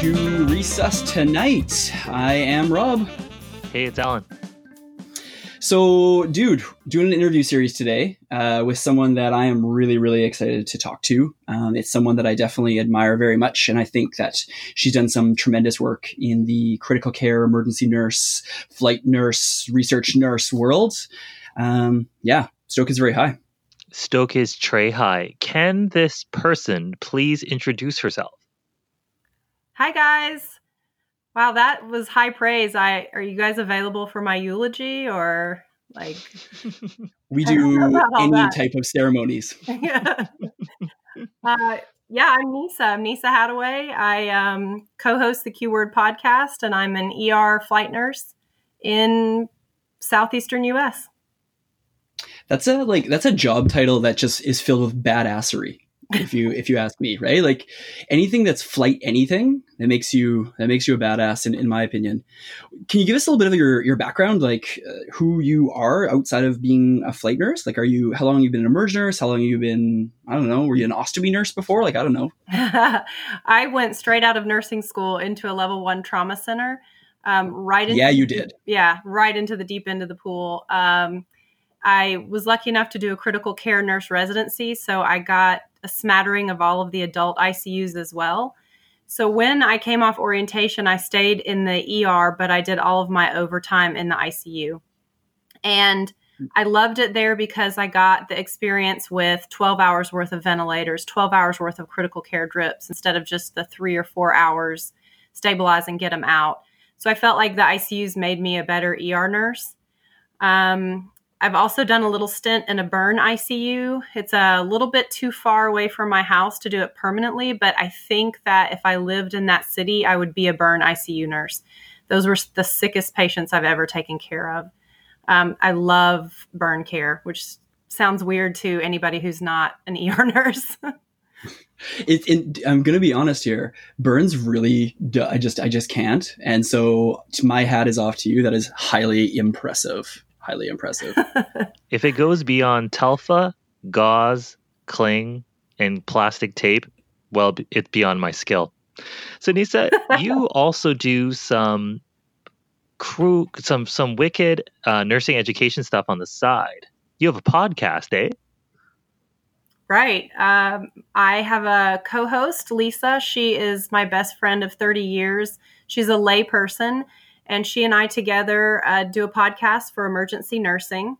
to Recess Tonight. I am Rob. Hey, it's Alan. So, dude, doing an interview series today uh, with someone that I am really, really excited to talk to. Um, it's someone that I definitely admire very much, and I think that she's done some tremendous work in the critical care, emergency nurse, flight nurse, research nurse world. Um, yeah, Stoke is very high. Stoke is Trey High. Can this person please introduce herself? Hi, guys. Wow, that was high praise. I are you guys available for my eulogy or like we do any that. type of ceremonies. yeah. Uh, yeah, I'm Nisa. I'm Nisa Hadaway. I um, co-host the Q Word podcast, and I'm an ER flight nurse in southeastern U.S. That's a like that's a job title that just is filled with badassery if you if you ask me, right? Like anything that's flight anything that makes you that makes you a badass in, in my opinion. Can you give us a little bit of your your background, like uh, who you are outside of being a flight nurse? Like, are you how long you been an emerge nurse? How long you been? I don't know. Were you an ostomy nurse before? Like, I don't know. I went straight out of nursing school into a level one trauma center. Um, right. Into, yeah, you did. Yeah, right into the deep end of the pool. Um, I was lucky enough to do a critical care nurse residency, so I got a smattering of all of the adult ICUs as well. So when I came off orientation, I stayed in the ER, but I did all of my overtime in the ICU. And I loved it there because I got the experience with 12 hours worth of ventilators, 12 hours worth of critical care drips instead of just the three or four hours stabilize and get them out. So I felt like the ICUs made me a better ER nurse. Um, I've also done a little stint in a burn ICU. It's a little bit too far away from my house to do it permanently, but I think that if I lived in that city, I would be a burn ICU nurse. Those were the sickest patients I've ever taken care of. Um, I love burn care, which sounds weird to anybody who's not an ER nurse. it, it, I'm going to be honest here. Burns really, I just, I just can't. And so my hat is off to you. That is highly impressive highly impressive. if it goes beyond Telfa, gauze, cling, and plastic tape, well, it's beyond my skill. So Nisa, you also do some crew, some some wicked uh, nursing education stuff on the side. You have a podcast, eh? Right. Um, I have a co-host, Lisa. She is my best friend of 30 years. She's a layperson and she and I together uh, do a podcast for emergency nursing.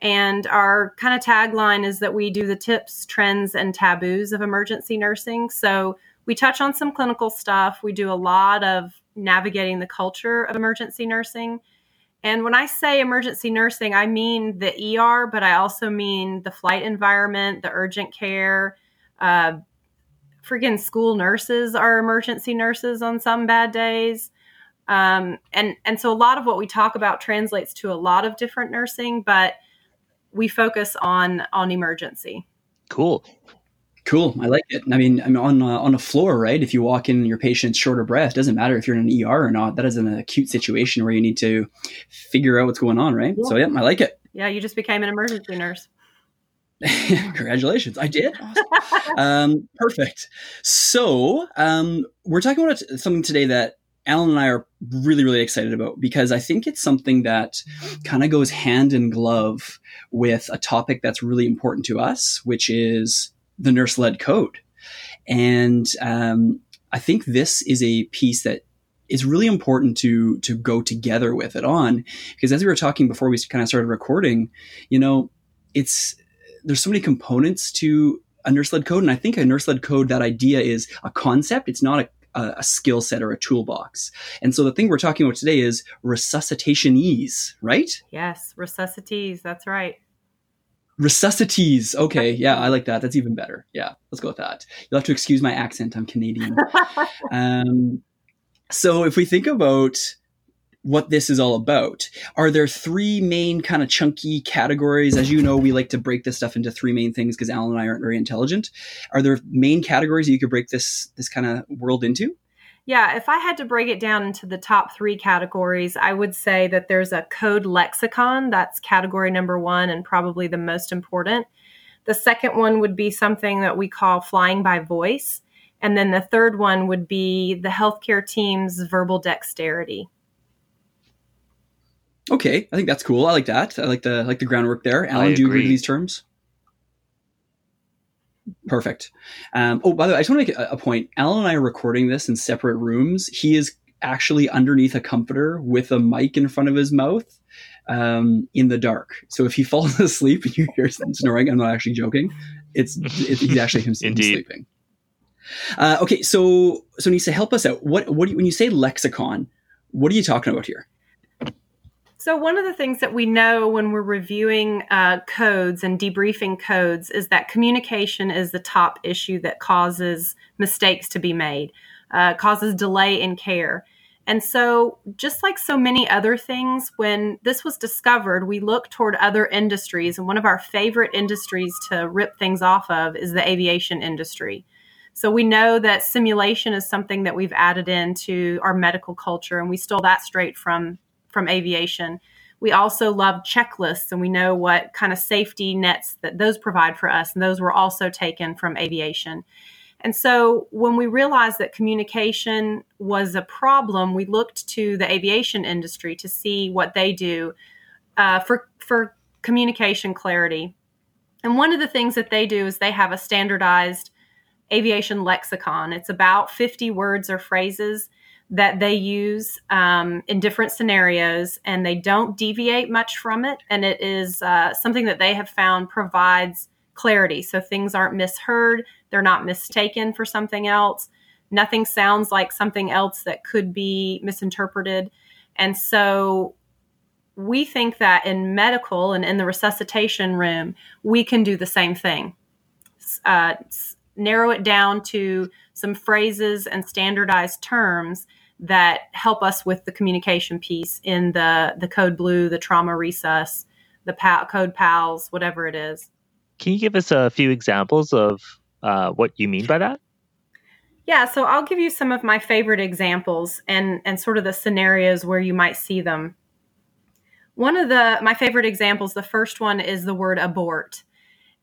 And our kind of tagline is that we do the tips, trends, and taboos of emergency nursing. So we touch on some clinical stuff. We do a lot of navigating the culture of emergency nursing. And when I say emergency nursing, I mean the ER, but I also mean the flight environment, the urgent care. Uh, friggin' school nurses are emergency nurses on some bad days. Um, and and so a lot of what we talk about translates to a lot of different nursing, but we focus on on emergency. Cool. Cool. I like it. I mean, I'm on uh, on a floor, right? If you walk in, your patient's short of breath. Doesn't matter if you're in an ER or not. That is an acute situation where you need to figure out what's going on, right? Yeah. So yeah, I like it. Yeah, you just became an emergency nurse. Congratulations. I did. Awesome. um, perfect. So, um, we're talking about something today that Alan and I are really, really excited about because I think it's something that kind of goes hand in glove with a topic that's really important to us, which is the nurse led code. And um, I think this is a piece that is really important to to go together with it on because as we were talking before we kind of started recording, you know, it's there's so many components to a nurse led code, and I think a nurse led code that idea is a concept. It's not a a, a skill set or a toolbox. And so the thing we're talking about today is resuscitationese, right? Yes, resuscitese. That's right. Resuscitese. Okay. Yeah, I like that. That's even better. Yeah, let's go with that. You'll have to excuse my accent. I'm Canadian. um, so if we think about what this is all about. Are there three main kind of chunky categories? As you know, we like to break this stuff into three main things because Alan and I aren't very intelligent. Are there main categories you could break this this kind of world into? Yeah, if I had to break it down into the top three categories, I would say that there's a code lexicon. That's category number one and probably the most important. The second one would be something that we call flying by voice. And then the third one would be the healthcare team's verbal dexterity. Okay, I think that's cool. I like that. I like the like the groundwork there. Alan, do you agree with these terms? Perfect. Um, oh, by the way, I just want to make a, a point. Alan and I are recording this in separate rooms. He is actually underneath a comforter with a mic in front of his mouth um, in the dark. So if he falls asleep and you hear some snoring, I'm not actually joking. It's, it's he's actually him sleeping. Uh, okay, so so Nisa, help us out. What what do you, when you say lexicon? What are you talking about here? So, one of the things that we know when we're reviewing uh, codes and debriefing codes is that communication is the top issue that causes mistakes to be made, uh, causes delay in care. And so, just like so many other things, when this was discovered, we looked toward other industries. And one of our favorite industries to rip things off of is the aviation industry. So, we know that simulation is something that we've added into our medical culture, and we stole that straight from from aviation. We also love checklists and we know what kind of safety nets that those provide for us. And those were also taken from aviation. And so when we realized that communication was a problem, we looked to the aviation industry to see what they do uh, for, for communication clarity. And one of the things that they do is they have a standardized aviation lexicon. It's about 50 words or phrases that they use um, in different scenarios, and they don't deviate much from it. And it is uh, something that they have found provides clarity. So things aren't misheard, they're not mistaken for something else. Nothing sounds like something else that could be misinterpreted. And so we think that in medical and in the resuscitation room, we can do the same thing. Uh, narrow it down to some phrases and standardized terms that help us with the communication piece in the the code blue, the trauma resus, the PAL, code pals, whatever it is. Can you give us a few examples of uh, what you mean by that? Yeah, so I'll give you some of my favorite examples and and sort of the scenarios where you might see them. One of the my favorite examples, the first one is the word abort.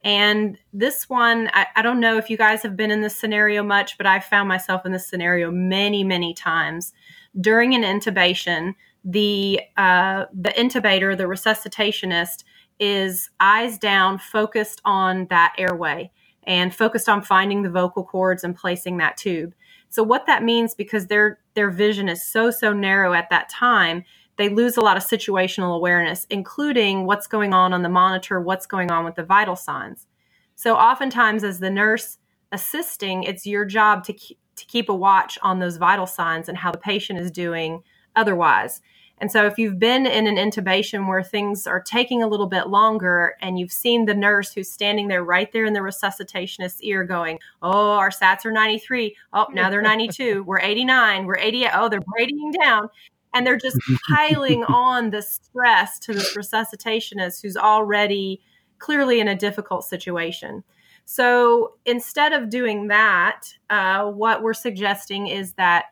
And this one, I, I, don't know if you guys have been in this scenario much, but I found myself in this scenario many, many times. During an intubation, the uh, the intubator, the resuscitationist, is eyes down, focused on that airway and focused on finding the vocal cords and placing that tube. So what that means, because their their vision is so so narrow at that time, they lose a lot of situational awareness, including what's going on on the monitor, what's going on with the vital signs. So, oftentimes, as the nurse assisting, it's your job to, to keep a watch on those vital signs and how the patient is doing otherwise. And so, if you've been in an intubation where things are taking a little bit longer and you've seen the nurse who's standing there right there in the resuscitationist's ear going, Oh, our sats are 93. Oh, now they're 92. We're 89. We're 88. Oh, they're bradying down and they're just piling on the stress to this resuscitationist who's already clearly in a difficult situation. So instead of doing that, uh, what we're suggesting is that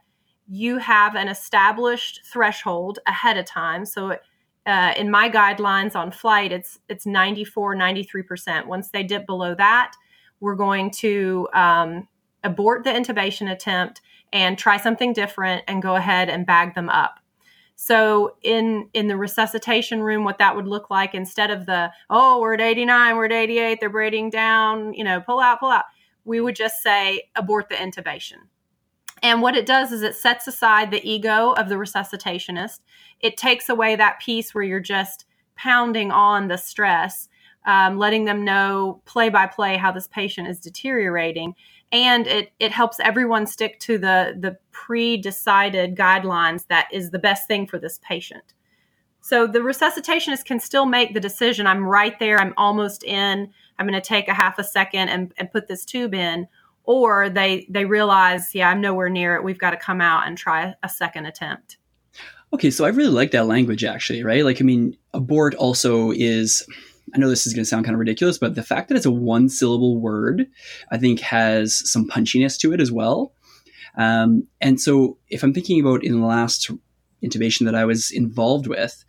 you have an established threshold ahead of time. So uh, in my guidelines on flight, it's it's 94, 93%. Once they dip below that, we're going to um, abort the intubation attempt and try something different and go ahead and bag them up. So in in the resuscitation room, what that would look like instead of the oh we're at 89, we're at 88, they're bradying down, you know, pull out, pull out, we would just say abort the intubation. And what it does is it sets aside the ego of the resuscitationist. It takes away that piece where you're just pounding on the stress, um, letting them know play by play how this patient is deteriorating and it it helps everyone stick to the the pre-decided guidelines that is the best thing for this patient. So the resuscitationist can still make the decision. I'm right there. I'm almost in. I'm going to take a half a second and, and put this tube in. Or they they realize, yeah, I'm nowhere near it. We've got to come out and try a second attempt. Okay, so I really like that language actually, right? Like, I mean, abort also is I know this is going to sound kind of ridiculous, but the fact that it's a one syllable word, I think has some punchiness to it as well. Um, and so if I'm thinking about in the last intubation that I was involved with,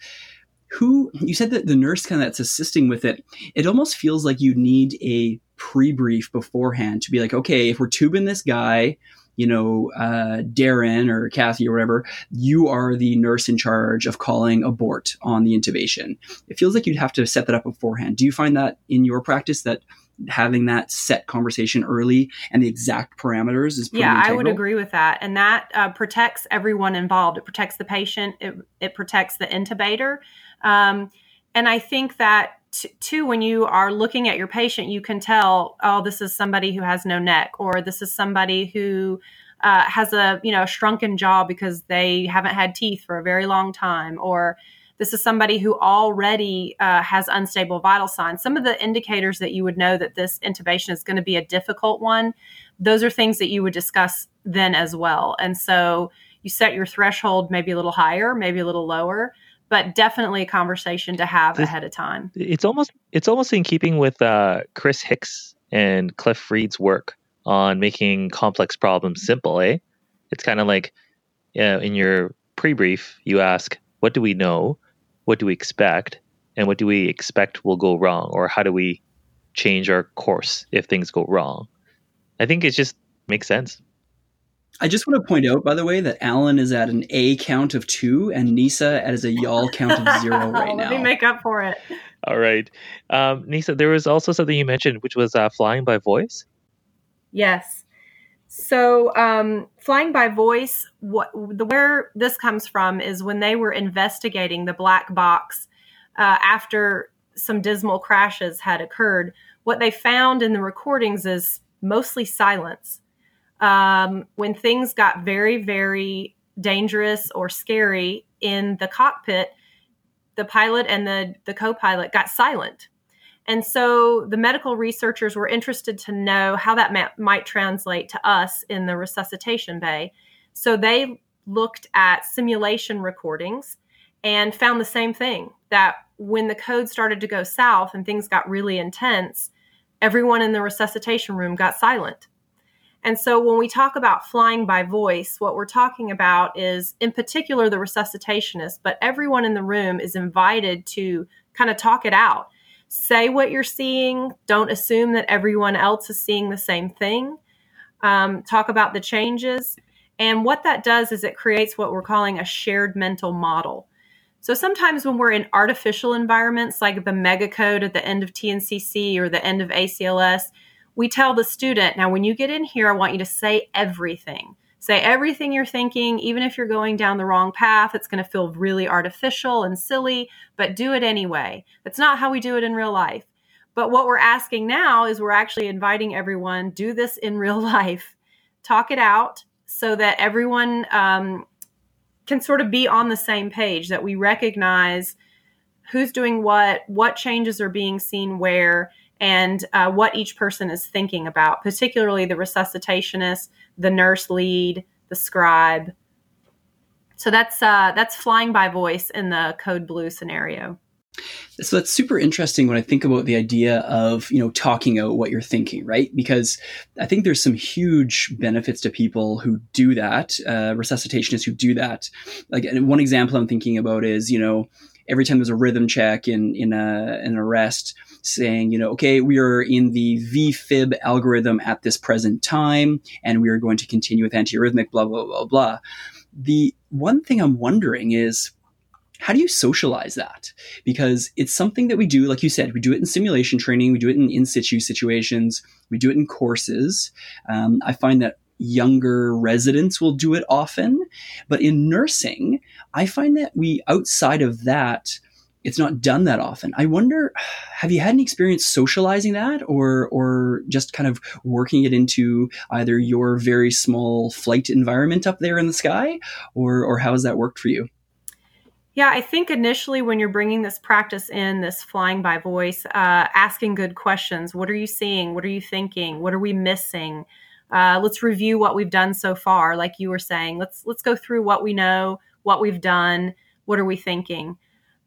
who you said that the nurse kind of that's assisting with it, it almost feels like you need a pre-brief beforehand to be like, okay, if we're tubing this guy, you know, uh, Darren or Kathy or whatever, you are the nurse in charge of calling abort on the intubation. It feels like you'd have to set that up beforehand. Do you find that in your practice that having that set conversation early and the exact parameters is yeah integral? i would agree with that and that uh, protects everyone involved it protects the patient it, it protects the intubator um, and i think that t- too when you are looking at your patient you can tell oh this is somebody who has no neck or this is somebody who uh, has a you know shrunken jaw because they haven't had teeth for a very long time or this is somebody who already uh, has unstable vital signs. Some of the indicators that you would know that this intubation is going to be a difficult one, those are things that you would discuss then as well. And so you set your threshold maybe a little higher, maybe a little lower, but definitely a conversation to have this, ahead of time. It's almost it's almost in keeping with uh, Chris Hicks and Cliff Reid's work on making complex problems simple. Eh? It's kind of like you know, in your pre-brief, you ask, "What do we know?" what do we expect and what do we expect will go wrong or how do we change our course if things go wrong i think it just makes sense I just want to point out, by the way, that Alan is at an A count of two and Nisa as a y'all count of zero right Let now. Let me make up for it. All right. Um, Nisa, there was also something you mentioned, which was uh, flying by voice. Yes. So, um, flying by voice, what the where this comes from is when they were investigating the black box uh, after some dismal crashes had occurred. What they found in the recordings is mostly silence. Um, when things got very, very dangerous or scary in the cockpit, the pilot and the the co-pilot got silent and so the medical researchers were interested to know how that ma- might translate to us in the resuscitation bay. So they looked at simulation recordings and found the same thing that when the code started to go south and things got really intense, everyone in the resuscitation room got silent. And so when we talk about flying by voice, what we're talking about is, in particular, the resuscitationist, but everyone in the room is invited to kind of talk it out say what you're seeing. Don't assume that everyone else is seeing the same thing. Um, talk about the changes. And what that does is it creates what we're calling a shared mental model. So sometimes when we're in artificial environments like the mega code at the end of TNCC or the end of ACLS, we tell the student, now when you get in here, I want you to say everything. Say everything you're thinking, even if you're going down the wrong path, it's going to feel really artificial and silly, but do it anyway. That's not how we do it in real life. But what we're asking now is we're actually inviting everyone do this in real life, talk it out so that everyone um, can sort of be on the same page, that we recognize who's doing what, what changes are being seen where, and uh, what each person is thinking about, particularly the resuscitationist, the nurse lead, the scribe. So that's uh, that's flying by voice in the code blue scenario. So that's super interesting when I think about the idea of you know talking out what you're thinking, right? Because I think there's some huge benefits to people who do that, uh, resuscitationists who do that. Like one example I'm thinking about is you know every time there's a rhythm check in in a, an arrest, saying, you know, okay, we are in the VFib algorithm at this present time, and we are going to continue with antiarrhythmic, blah, blah, blah, blah. The one thing I'm wondering is, how do you socialize that? Because it's something that we do, like you said, we do it in simulation training, we do it in in situ situations, we do it in courses. Um, I find that younger residents will do it often, but in nursing, I find that we, outside of that, it's not done that often. I wonder, have you had any experience socializing that, or or just kind of working it into either your very small flight environment up there in the sky, or or how has that worked for you? Yeah, I think initially when you're bringing this practice in, this flying by voice, uh, asking good questions. What are you seeing? What are you thinking? What are we missing? Uh, let's review what we've done so far. Like you were saying, let's let's go through what we know, what we've done. What are we thinking?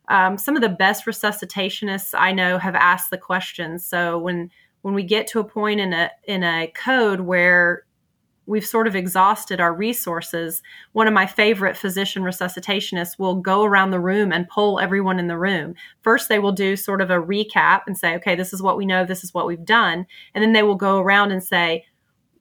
um, some of the best resuscitationists I know have asked the questions. So when when we get to a point in a in a code where we've sort of exhausted our resources, one of my favorite physician resuscitationists will go around the room and poll everyone in the room. First, they will do sort of a recap and say, okay, this is what we know, this is what we've done. And then they will go around and say,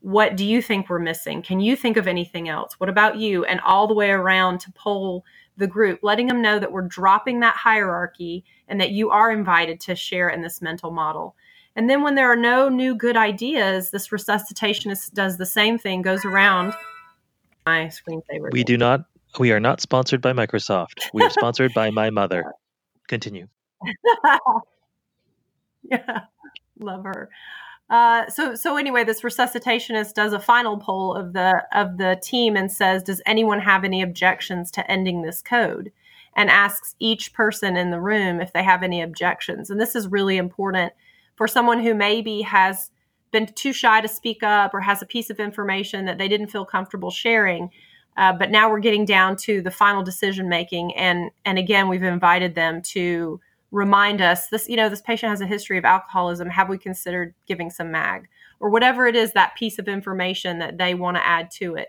what do you think we're missing? Can you think of anything else? What about you? And all the way around to poll the group, letting them know that we're dropping that hierarchy and that you are invited to share in this mental model. And then when there are no new good ideas, this resuscitationist does the same thing, goes around. My screensaver. We do not. We are not sponsored by Microsoft. We are sponsored by my mother. Continue. yeah, love her. Uh, so so anyway, this resuscitationist does a final poll of the of the team and says, "Does anyone have any objections to ending this code?" And asks each person in the room if they have any objections. And this is really important for someone who maybe has been too shy to speak up or has a piece of information that they didn't feel comfortable sharing. Uh, but now we're getting down to the final decision making, and and again, we've invited them to remind us this. You know, this patient has a history of alcoholism. Have we considered giving some mag or whatever it is that piece of information that they want to add to it?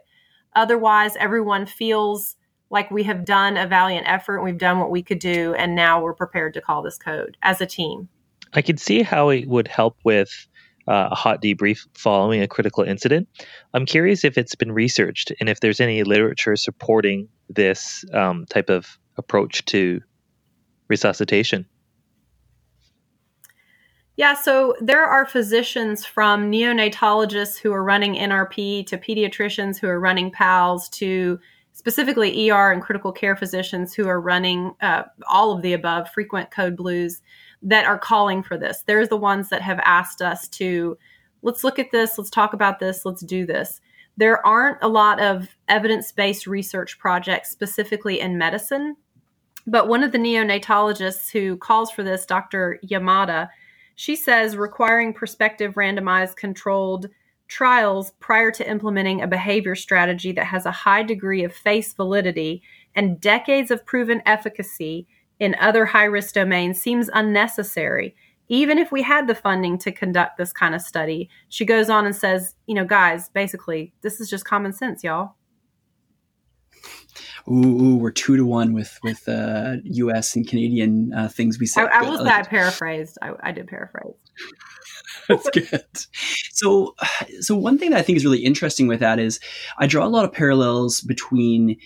Otherwise, everyone feels like we have done a valiant effort we've done what we could do, and now we're prepared to call this code as a team. I could see how it would help with uh, a hot debrief following a critical incident. I'm curious if it's been researched and if there's any literature supporting this um, type of approach to resuscitation. Yeah, so there are physicians from neonatologists who are running NRP to pediatricians who are running PALS to specifically ER and critical care physicians who are running uh, all of the above frequent code blues that are calling for this. There's the ones that have asked us to let's look at this, let's talk about this, let's do this. There aren't a lot of evidence based research projects specifically in medicine, but one of the neonatologists who calls for this, Dr. Yamada, she says requiring prospective randomized controlled trials prior to implementing a behavior strategy that has a high degree of face validity and decades of proven efficacy in other high risk domains seems unnecessary, even if we had the funding to conduct this kind of study. She goes on and says, you know, guys, basically, this is just common sense, y'all. Ooh, ooh we're two to one with with uh, U.S. and Canadian uh, things we said. I, I was that paraphrased. I, I did paraphrase. That's good. So, so one thing that I think is really interesting with that is I draw a lot of parallels between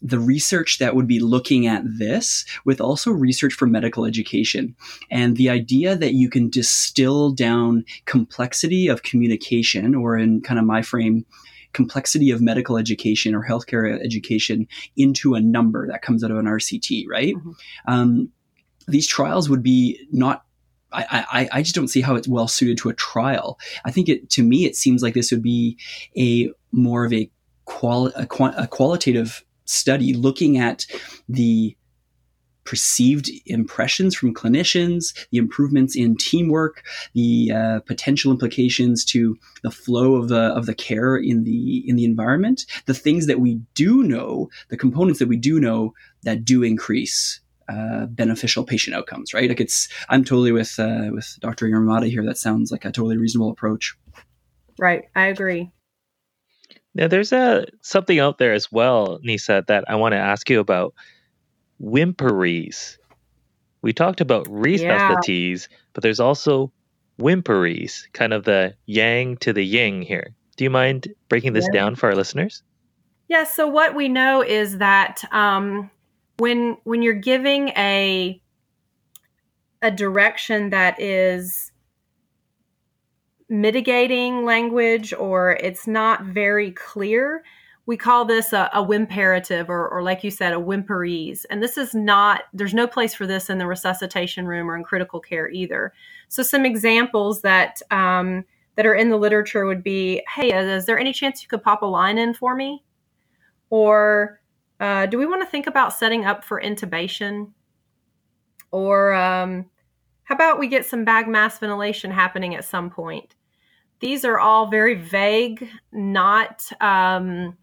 the research that would be looking at this with also research for medical education and the idea that you can distill down complexity of communication or in kind of my frame complexity of medical education or healthcare education into a number that comes out of an rct right mm-hmm. um, these trials would be not I, I, I just don't see how it's well suited to a trial. I think it to me it seems like this would be a more of a, quali- a, a qualitative study looking at the perceived impressions from clinicians, the improvements in teamwork, the uh, potential implications to the flow of the of the care in the in the environment, the things that we do know, the components that we do know that do increase uh, beneficial patient outcomes. Right? Like it's I'm totally with uh, with Dr. Yamada here. That sounds like a totally reasonable approach. Right, I agree. Now, there's a something out there as well, Nisa, that I want to ask you about. Whimperese. We talked about resuscitese, yeah. but there's also whimperese, kind of the yang to the yin here. Do you mind breaking this yeah. down for our listeners? Yeah. So what we know is that um, when when you're giving a a direction that is mitigating language or it's not very clear, we call this a, a whimperative or, or, like you said, a whimperese. And this is not, there's no place for this in the resuscitation room or in critical care either. So some examples that, um, that are in the literature would be, hey, is there any chance you could pop a line in for me? Or uh, do we want to think about setting up for intubation? Or um, how about we get some bag mask ventilation happening at some point? These are all very vague, not um,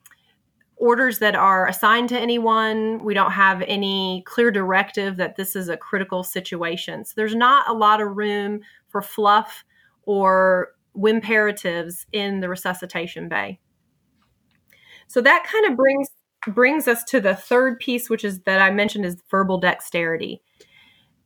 orders that are assigned to anyone. We don't have any clear directive that this is a critical situation. So there's not a lot of room for fluff or imperatives in the resuscitation bay. So that kind of brings brings us to the third piece, which is that I mentioned is verbal dexterity.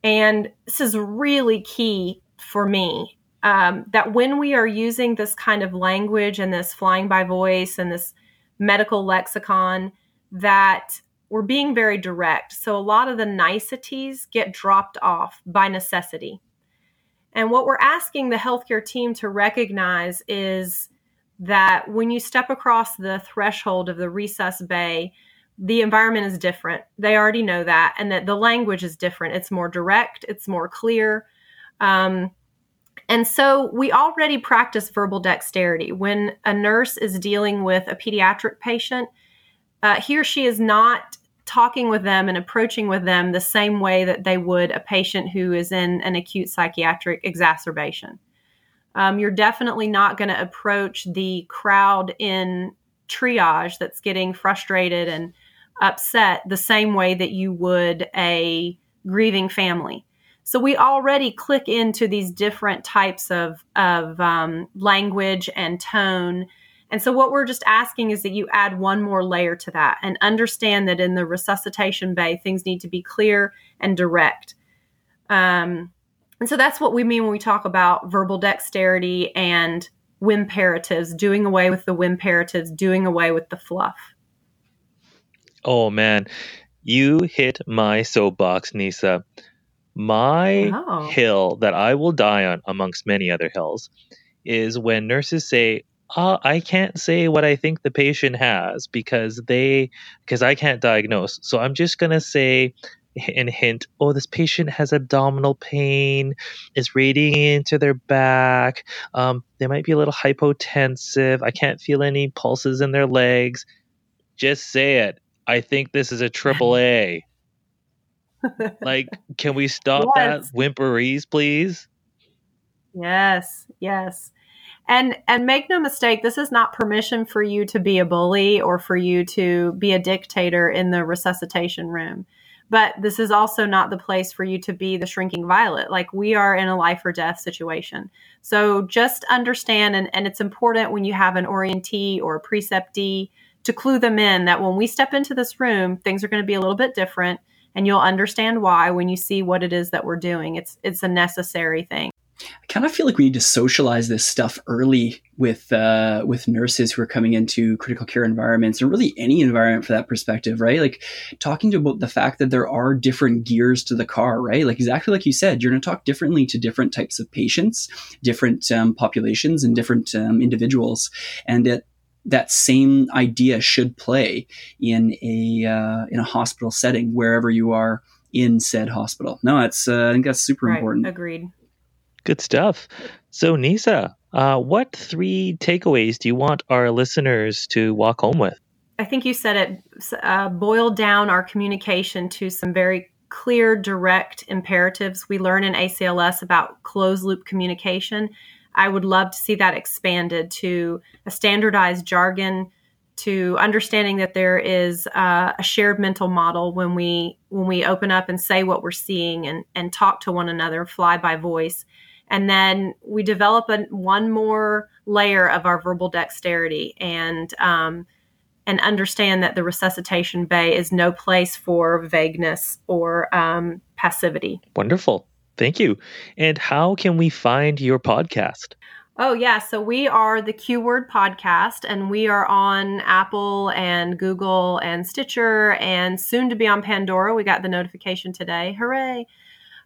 And this is really key for me um, that when we are using this kind of language and this flying by voice and this medical lexicon, that we're being very direct. So a lot of the niceties get dropped off by necessity. And what we're asking the healthcare team to recognize is that when you step across the threshold of the resus bay, the environment is different. They already know that, and that the language is different. It's more direct, it's more clear. Um, and so we already practice verbal dexterity. When a nurse is dealing with a pediatric patient, uh, he or she is not talking with them and approaching with them the same way that they would a patient who is in an acute psychiatric exacerbation. Um, you're definitely not going to approach the crowd in triage that's getting frustrated and upset the same way that you would a grieving family. So we already click into these different types of, of um, language and tone. And so what we're just asking is that you add one more layer to that and understand that in the resuscitation bay, things need to be clear and direct. Um, and so that's what we mean when we talk about verbal dexterity and whimperatives, doing away with the whimperatives, doing away with the fluff. Oh man, you hit my soapbox, Nisa. My oh. hill that I will die on, amongst many other hills, is when nurses say, uh, I can't say what I think the patient has because they because I can't diagnose. So I'm just gonna say and hint, oh, this patient has abdominal pain, is radiating into their back. Um, they might be a little hypotensive. I can't feel any pulses in their legs. Just say it. I think this is a triple A like, can we stop yes. that whimperese, please? Yes, yes. And and make no mistake, this is not permission for you to be a bully or for you to be a dictator in the resuscitation room. But this is also not the place for you to be the shrinking violet. Like we are in a life or death situation. So just understand and, and it's important when you have an orientee or a preceptee to clue them in that when we step into this room, things are going to be a little bit different and you'll understand why when you see what it is that we're doing. It's it's a necessary thing. I kind of feel like we need to socialize this stuff early with uh, with nurses who are coming into critical care environments, or really any environment for that perspective, right? Like talking to about the fact that there are different gears to the car, right? Like exactly like you said, you're going to talk differently to different types of patients, different um, populations, and different um, individuals, and it that same idea should play in a uh, in a hospital setting wherever you are in said hospital. No, it's uh, I think that's super right. important. Agreed. Good stuff. So, Nisa, uh, what three takeaways do you want our listeners to walk home with? I think you said it. Uh, boiled down our communication to some very clear, direct imperatives. We learn in ACLS about closed loop communication I would love to see that expanded to a standardized jargon, to understanding that there is uh, a shared mental model when we when we open up and say what we're seeing and and talk to one another, fly by voice, and then we develop a, one more layer of our verbal dexterity and. Um, and understand that the resuscitation bay is no place for vagueness or um, passivity. Wonderful. Thank you. And how can we find your podcast? Oh, yeah. So we are the Q Word Podcast, and we are on Apple and Google and Stitcher, and soon to be on Pandora. We got the notification today. Hooray!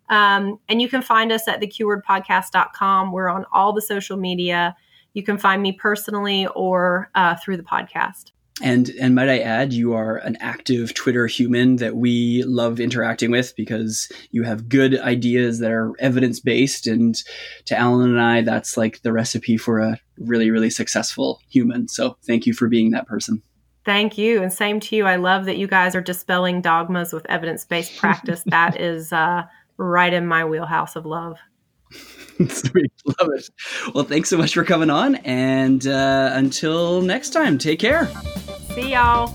Um, and you can find us at theqwordpodcast.com. We're on all the social media. You can find me personally or uh, through the podcast. And and might I add, you are an active Twitter human that we love interacting with because you have good ideas that are evidence based. And to Alan and I, that's like the recipe for a really really successful human. So thank you for being that person. Thank you, and same to you. I love that you guys are dispelling dogmas with evidence based practice. that is uh, right in my wheelhouse of love. Sweet. Love it. Well, thanks so much for coming on. And uh, until next time, take care. See y'all.